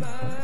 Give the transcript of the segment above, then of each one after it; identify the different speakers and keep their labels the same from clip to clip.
Speaker 1: Bye.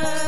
Speaker 1: love.